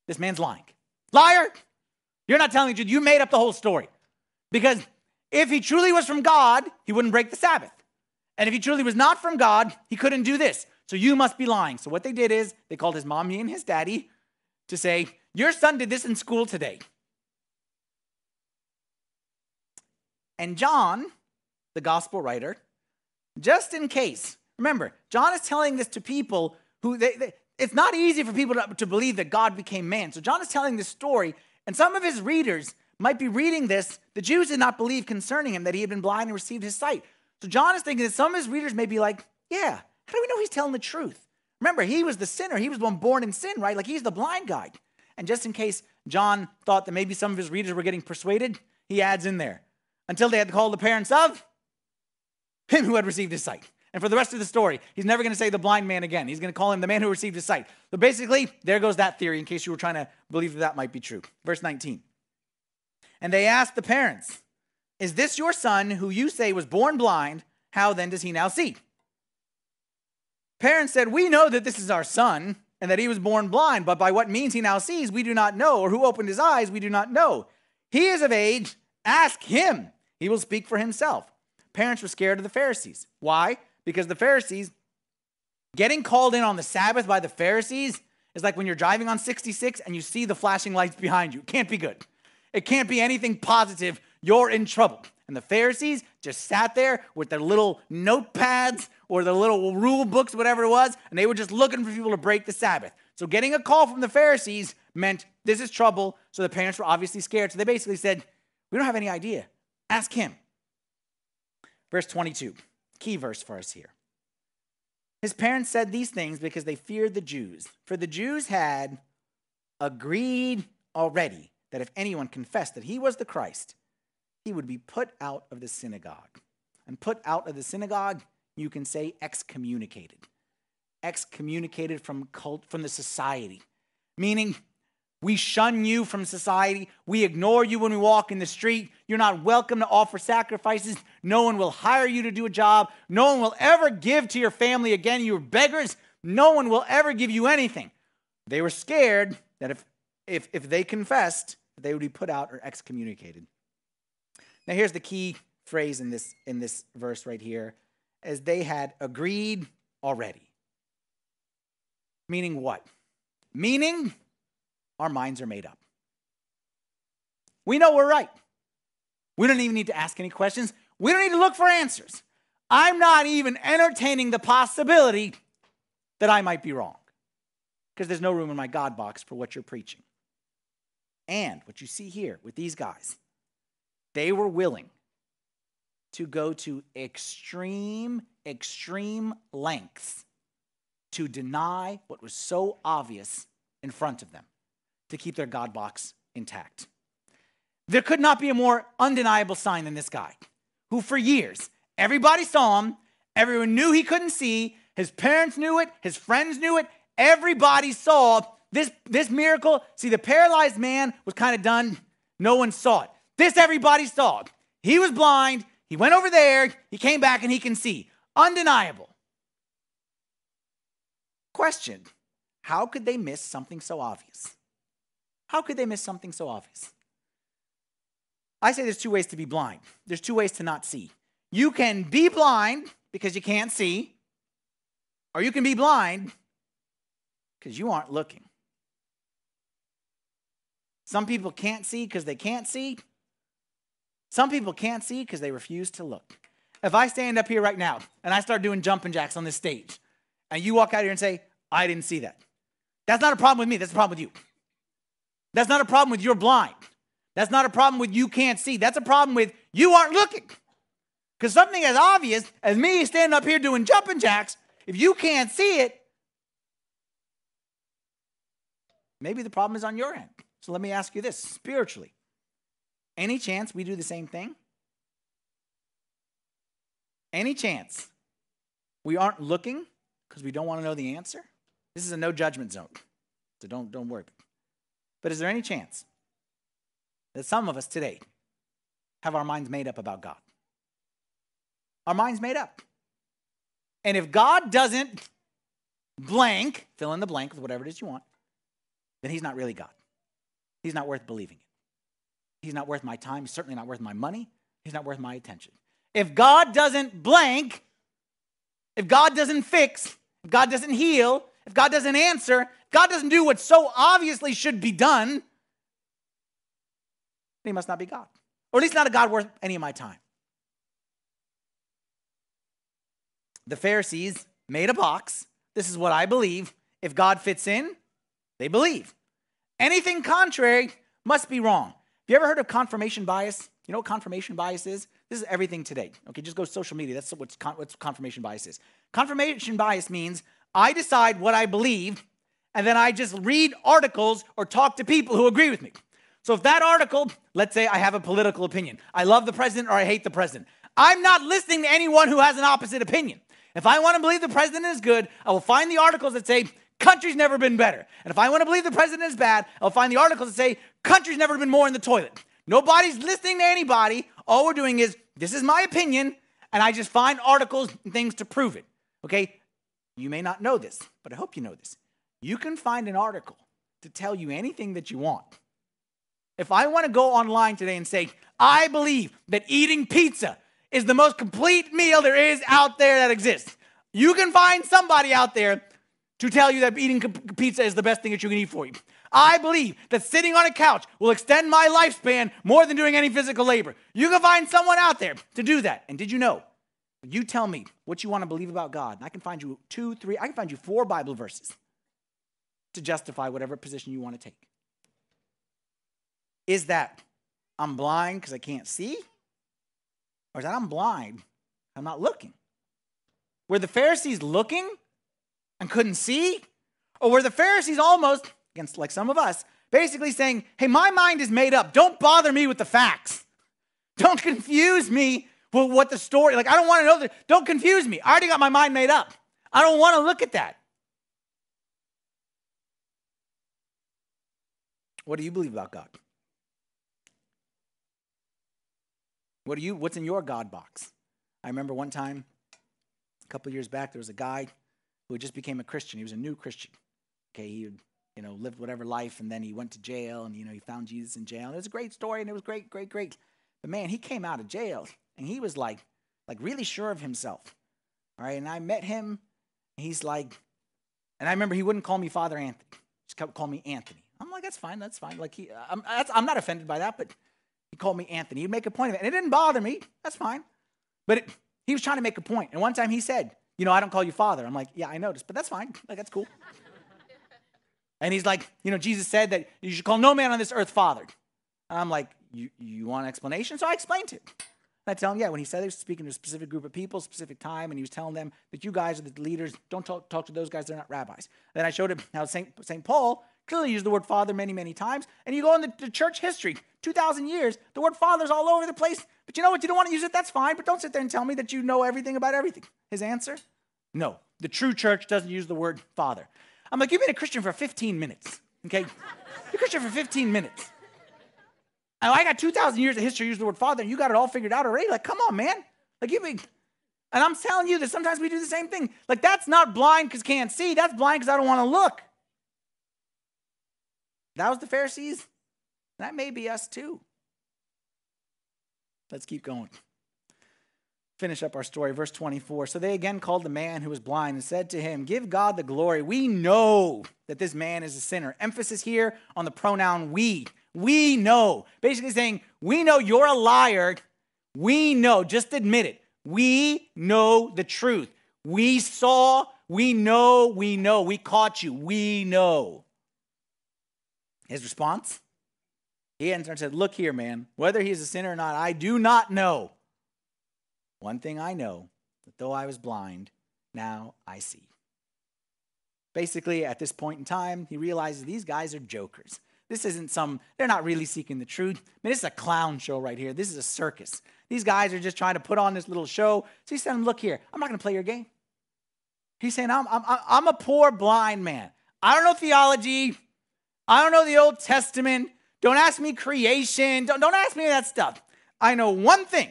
This man's lying. Liar! You're not telling the truth. You made up the whole story. Because if he truly was from God, he wouldn't break the Sabbath. And if he truly was not from God, he couldn't do this. So you must be lying. So what they did is they called his mommy and his daddy to say, Your son did this in school today. And John, the gospel writer, just in case, remember, John is telling this to people who they, they it's not easy for people to, to believe that God became man. So John is telling this story, and some of his readers might be reading this. The Jews did not believe concerning him that he had been blind and received his sight. So John is thinking that some of his readers may be like, yeah, how do we know he's telling the truth? Remember, he was the sinner. He was the one born in sin, right? Like he's the blind guy. And just in case John thought that maybe some of his readers were getting persuaded, he adds in there, until they had to call the parents of him who had received his sight. And for the rest of the story, he's never going to say the blind man again. He's going to call him the man who received his sight. But basically, there goes that theory in case you were trying to believe that that might be true. Verse 19. And they asked the parents, Is this your son who you say was born blind? How then does he now see? Parents said, We know that this is our son and that he was born blind, but by what means he now sees, we do not know, or who opened his eyes, we do not know. He is of age, ask him. He will speak for himself. Parents were scared of the Pharisees. Why? Because the Pharisees, getting called in on the Sabbath by the Pharisees is like when you're driving on 66 and you see the flashing lights behind you. It can't be good. It can't be anything positive. You're in trouble. And the Pharisees just sat there with their little notepads or their little rule books, whatever it was, and they were just looking for people to break the Sabbath. So getting a call from the Pharisees meant this is trouble. So the parents were obviously scared. So they basically said, We don't have any idea. Ask him. Verse 22, key verse for us here. His parents said these things because they feared the Jews, for the Jews had agreed already that if anyone confessed that he was the Christ, he would be put out of the synagogue. And put out of the synagogue, you can say excommunicated. Excommunicated from cult from the society. Meaning we shun you from society. We ignore you when we walk in the street. You're not welcome to offer sacrifices. No one will hire you to do a job. No one will ever give to your family again. You're beggars. No one will ever give you anything. They were scared that if, if, if they confessed, they would be put out or excommunicated. Now, here's the key phrase in this, in this verse right here as they had agreed already. Meaning what? Meaning our minds are made up. We know we're right. We don't even need to ask any questions. We don't need to look for answers. I'm not even entertaining the possibility that I might be wrong because there's no room in my God box for what you're preaching. And what you see here with these guys, they were willing to go to extreme, extreme lengths to deny what was so obvious in front of them to keep their God box intact. There could not be a more undeniable sign than this guy, who for years, everybody saw him, everyone knew he couldn't see, his parents knew it, his friends knew it, everybody saw this, this miracle. See, the paralyzed man was kind of done, no one saw it. This everybody saw. He was blind, he went over there, he came back, and he can see. Undeniable. Question How could they miss something so obvious? How could they miss something so obvious? I say there's two ways to be blind. There's two ways to not see. You can be blind because you can't see, or you can be blind because you aren't looking. Some people can't see because they can't see. Some people can't see because they refuse to look. If I stand up here right now and I start doing jumping jacks on this stage, and you walk out here and say, I didn't see that, that's not a problem with me, that's a problem with you. That's not a problem with you're blind. That's not a problem with you can't see. That's a problem with you aren't looking. Because something as obvious as me standing up here doing jumping jacks, if you can't see it, maybe the problem is on your end. So let me ask you this spiritually. Any chance we do the same thing? Any chance we aren't looking because we don't want to know the answer? This is a no judgment zone. So don't, don't worry. But is there any chance that some of us today have our minds made up about God? Our minds made up. And if God doesn't blank, fill in the blank with whatever it is you want, then he's not really God. He's not worth believing it. He's not worth my time. He's certainly not worth my money. He's not worth my attention. If God doesn't blank, if God doesn't fix, if God doesn't heal, if God doesn't answer, God doesn't do what so obviously should be done, he must not be God. Or at least not a God worth any of my time. The Pharisees made a box. This is what I believe. If God fits in, they believe. Anything contrary must be wrong. Have you ever heard of confirmation bias? You know what confirmation bias is? This is everything today. Okay, just go to social media. That's what's, con- confirmation bias is. Confirmation bias means I decide what I believe and then I just read articles or talk to people who agree with me. So if that article, let's say I have a political opinion, I love the president or I hate the president, I'm not listening to anyone who has an opposite opinion. If I want to believe the president is good, I will find the articles that say country's never been better. And if I want to believe the president is bad, I'll find the articles that say country's never been more in the toilet. Nobody's listening to anybody. All we're doing is this is my opinion, and I just find articles and things to prove it. Okay? You may not know this, but I hope you know this. You can find an article to tell you anything that you want. If I want to go online today and say, I believe that eating pizza is the most complete meal there is out there that exists, you can find somebody out there to tell you that eating pizza is the best thing that you can eat for you. I believe that sitting on a couch will extend my lifespan more than doing any physical labor. You can find someone out there to do that. And did you know? You tell me what you want to believe about God, and I can find you two, three, I can find you four Bible verses to justify whatever position you want to take. Is that I'm blind because I can't see? Or is that I'm blind, I'm not looking? Were the Pharisees looking and couldn't see? Or were the Pharisees almost, against like some of us, basically saying, hey, my mind is made up. Don't bother me with the facts. Don't confuse me with what the story, like, I don't want to know that. Don't confuse me. I already got my mind made up. I don't want to look at that. What do you believe about God? What do you what's in your God box? I remember one time a couple years back there was a guy who just became a Christian. He was a new Christian. Okay, he you know, lived whatever life and then he went to jail and you know, he found Jesus in jail. And it was a great story and it was great, great, great. But man, he came out of jail and he was like like really sure of himself. All right, and I met him he's like and I remember he wouldn't call me Father Anthony. Just calling me Anthony. I'm like, that's fine, that's fine. Like he, I'm, I'm not offended by that, but he called me Anthony. He'd make a point of it, and it didn't bother me. That's fine. But it, he was trying to make a point. And one time he said, "You know, I don't call you Father." I'm like, "Yeah, I noticed, but that's fine. Like that's cool." and he's like, "You know, Jesus said that you should call no man on this earth Father." And I'm like, "You you want an explanation?" So I explained it. Tell him, yeah, when he said he was speaking to a specific group of people, specific time, and he was telling them that you guys are the leaders, don't talk, talk to those guys, they're not rabbis. Then I showed him how St. St. Paul clearly used the word father many, many times. And you go into the church history, 2,000 years, the word father's all over the place. But you know what? You don't want to use it, that's fine. But don't sit there and tell me that you know everything about everything. His answer? No. The true church doesn't use the word father. I'm like, you've been a Christian for 15 minutes, okay? You're a Christian for 15 minutes. And I got 2,000 years of history use the word father, and you got it all figured out already. Like, come on, man. Like, you mean, and I'm telling you that sometimes we do the same thing. Like, that's not blind because can't see. That's blind because I don't want to look. That was the Pharisees. That may be us too. Let's keep going. Finish up our story, verse 24. So they again called the man who was blind and said to him, Give God the glory. We know that this man is a sinner. Emphasis here on the pronoun we. We know. Basically saying, We know you're a liar. We know. Just admit it. We know the truth. We saw, we know, we know. We caught you. We know. His response? He answered and said, Look here, man, whether he's a sinner or not, I do not know. One thing I know, that though I was blind, now I see. Basically, at this point in time, he realizes these guys are jokers. This isn't some, they're not really seeking the truth. I mean, this is a clown show right here. This is a circus. These guys are just trying to put on this little show. So he's saying, Look here, I'm not going to play your game. He's saying, I'm, I'm, I'm a poor blind man. I don't know theology. I don't know the Old Testament. Don't ask me creation. Don't, don't ask me that stuff. I know one thing.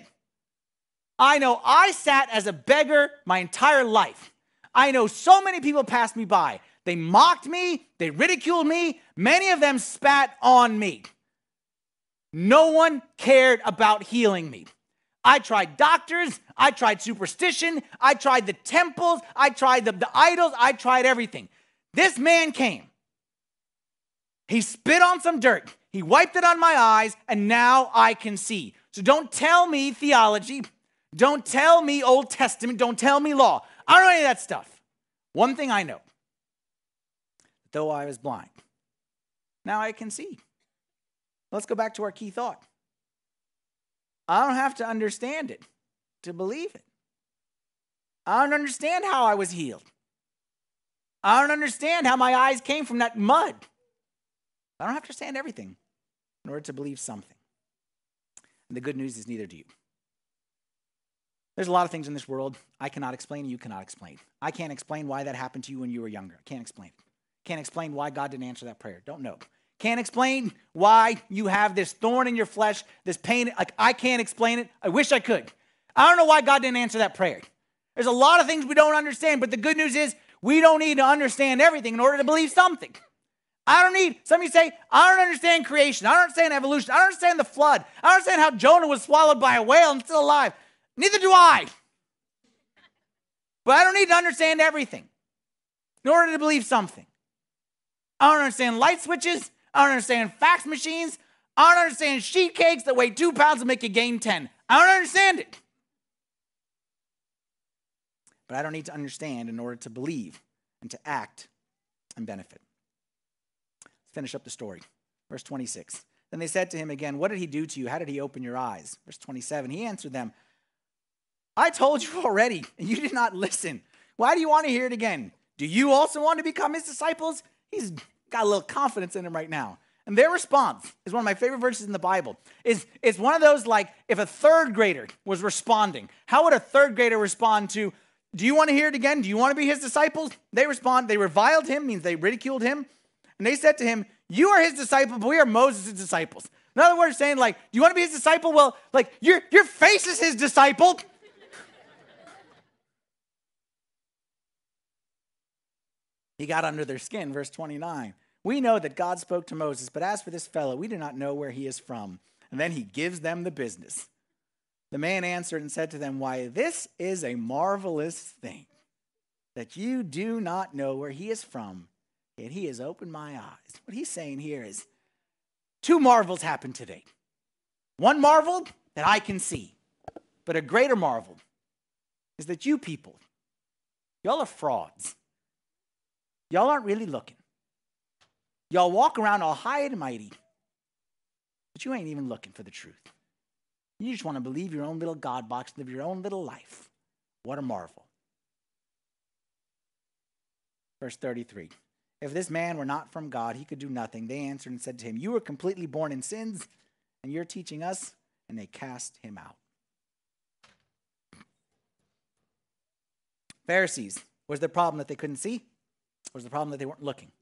I know I sat as a beggar my entire life. I know so many people passed me by. They mocked me, they ridiculed me, many of them spat on me. No one cared about healing me. I tried doctors, I tried superstition, I tried the temples, I tried the, the idols, I tried everything. This man came he spit on some dirt. He wiped it on my eyes, and now I can see. So don't tell me theology. Don't tell me Old Testament. Don't tell me law. I don't know any of that stuff. One thing I know though I was blind, now I can see. Let's go back to our key thought. I don't have to understand it to believe it. I don't understand how I was healed. I don't understand how my eyes came from that mud. I don't have to understand everything in order to believe something. And the good news is neither do you. There's a lot of things in this world I cannot explain, you cannot explain. I can't explain why that happened to you when you were younger. I can't explain Can't explain why God didn't answer that prayer. Don't know. Can't explain why you have this thorn in your flesh, this pain. Like, I can't explain it. I wish I could. I don't know why God didn't answer that prayer. There's a lot of things we don't understand, but the good news is we don't need to understand everything in order to believe something. I don't need, some of you say, I don't understand creation. I don't understand evolution. I don't understand the flood. I don't understand how Jonah was swallowed by a whale and still alive. Neither do I. But I don't need to understand everything in order to believe something. I don't understand light switches. I don't understand fax machines. I don't understand sheet cakes that weigh two pounds and make you gain 10. I don't understand it. But I don't need to understand in order to believe and to act and benefit Let's finish up the story. Verse 26. Then they said to him again, What did he do to you? How did he open your eyes? Verse 27. He answered them, I told you already, and you did not listen. Why do you want to hear it again? Do you also want to become his disciples? He's got a little confidence in him right now. And their response is one of my favorite verses in the Bible. Is it's one of those like if a third grader was responding, how would a third grader respond to, do you want to hear it again? Do you want to be his disciples? They respond, they reviled him, means they ridiculed him. And they said to him, You are his disciple, but we are Moses' disciples. In other words, saying, like, do you want to be his disciple? Well, like, your, your face is his disciple. He got under their skin, verse 29. We know that God spoke to Moses, but as for this fellow, we do not know where he is from. And then he gives them the business. The man answered and said to them, Why, this is a marvelous thing that you do not know where he is from, yet he has opened my eyes. What he's saying here is two marvels happened today. One marvel that I can see, but a greater marvel is that you people, y'all are frauds. Y'all aren't really looking. Y'all walk around all high and mighty, but you ain't even looking for the truth. You just want to believe your own little God box, and live your own little life. What a marvel. Verse 33 If this man were not from God, he could do nothing. They answered and said to him, You were completely born in sins, and you're teaching us. And they cast him out. Pharisees, was the problem that they couldn't see? Was the problem that they weren't looking?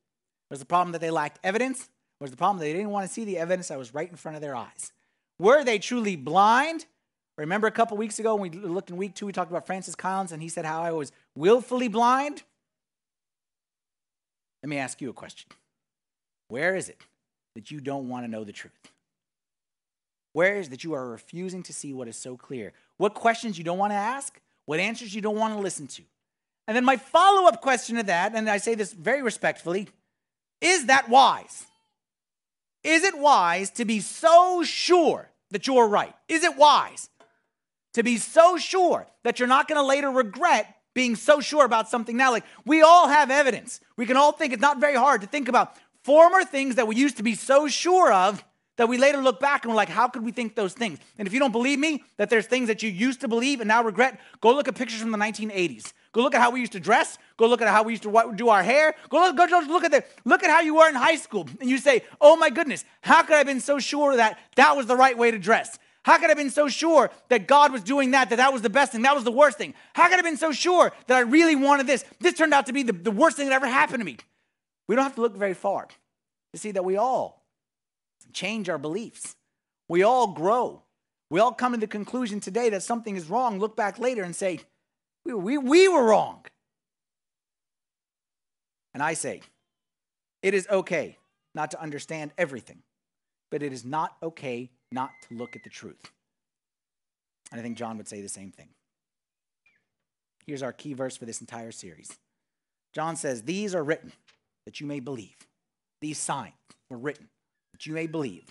Was the problem that they lacked evidence? Was the problem that they didn't want to see the evidence that was right in front of their eyes? Were they truly blind? Remember a couple weeks ago when we looked in week two, we talked about Francis Collins and he said how I was willfully blind? Let me ask you a question. Where is it that you don't want to know the truth? Where is it that you are refusing to see what is so clear? What questions you don't want to ask? What answers you don't want to listen to? And then my follow up question to that, and I say this very respectfully is that wise? Is it wise to be so sure that you're right? Is it wise to be so sure that you're not going to later regret being so sure about something now? Like, we all have evidence. We can all think it's not very hard to think about former things that we used to be so sure of that we later look back and we're like, how could we think those things? And if you don't believe me that there's things that you used to believe and now regret, go look at pictures from the 1980s. Go look at how we used to dress. Go look at how we used to do our hair. Go look, go look at the, look at how you were in high school. And you say, oh my goodness, how could I have been so sure that that was the right way to dress? How could I have been so sure that God was doing that, that that was the best thing, that was the worst thing? How could I have been so sure that I really wanted this? This turned out to be the, the worst thing that ever happened to me. We don't have to look very far to see that we all change our beliefs. We all grow. We all come to the conclusion today that something is wrong, look back later and say, we, we, we were wrong. And I say, it is okay not to understand everything, but it is not okay not to look at the truth. And I think John would say the same thing. Here's our key verse for this entire series John says, These are written that you may believe. These signs were written that you may believe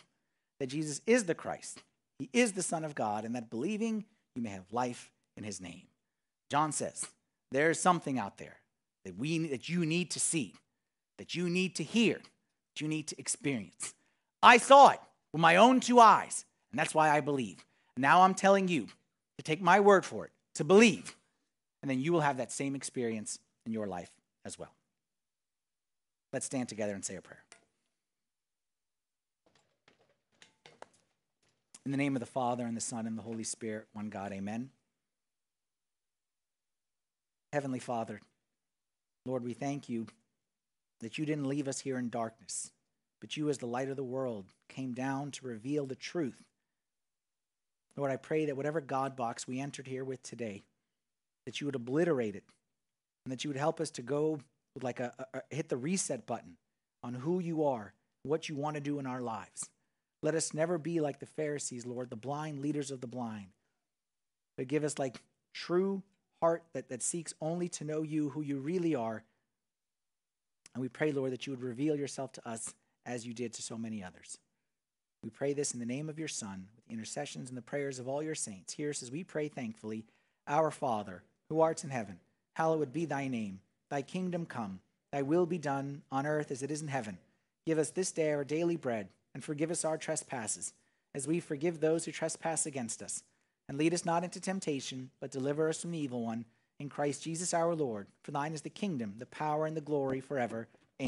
that Jesus is the Christ, he is the Son of God, and that believing you may have life in his name. John says, there is something out there that we that you need to see, that you need to hear, that you need to experience. I saw it with my own two eyes, and that's why I believe. Now I'm telling you to take my word for it, to believe, and then you will have that same experience in your life as well. Let's stand together and say a prayer. In the name of the Father, and the Son, and the Holy Spirit, one God, amen. Heavenly Father, Lord, we thank you that you didn't leave us here in darkness, but you, as the light of the world, came down to reveal the truth. Lord, I pray that whatever God box we entered here with today, that you would obliterate it, and that you would help us to go like a, a hit the reset button on who you are, what you want to do in our lives. Let us never be like the Pharisees, Lord, the blind leaders of the blind, but give us like true heart that, that seeks only to know you, who you really are. And we pray, Lord, that you would reveal yourself to us as you did to so many others. We pray this in the name of your Son, with the intercessions and the prayers of all your saints. Hear us as we pray thankfully Our Father, who art in heaven, hallowed be thy name. Thy kingdom come, thy will be done on earth as it is in heaven. Give us this day our daily bread and forgive us our trespasses, as we forgive those who trespass against us. And lead us not into temptation, but deliver us from the evil one. in Christ Jesus our Lord. For thine is the kingdom, the power, and the glory forever.